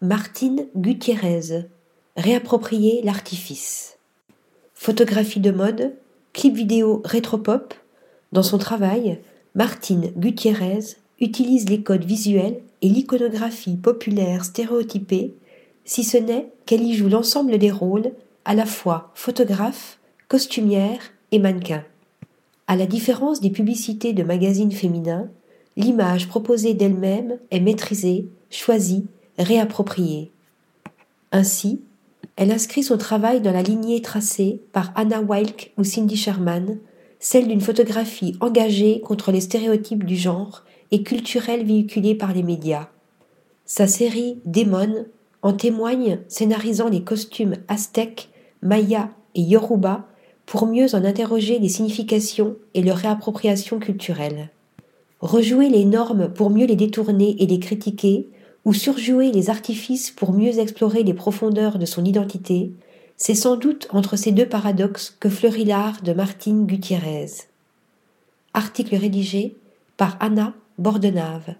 Martine Gutiérrez. Réapproprier l'artifice. Photographie de mode, clip vidéo rétropop. Dans son travail, Martine Gutiérrez utilise les codes visuels et l'iconographie populaire stéréotypée, si ce n'est qu'elle y joue l'ensemble des rôles, à la fois photographe, costumière et mannequin. À la différence des publicités de magazines féminins, l'image proposée d'elle-même est maîtrisée, choisie, réappropriée. Ainsi, elle inscrit son travail dans la lignée tracée par Anna Wilke ou Cindy Sherman, celle d'une photographie engagée contre les stéréotypes du genre et culturels véhiculés par les médias. Sa série Démon en témoigne, scénarisant les costumes aztèques, mayas et yoruba pour mieux en interroger les significations et leur réappropriation culturelle. Rejouer les normes pour mieux les détourner et les critiquer, ou surjouer les artifices pour mieux explorer les profondeurs de son identité, c'est sans doute entre ces deux paradoxes que fleurit l'art de Martine Gutiérrez. Article rédigé par Anna Bordenave.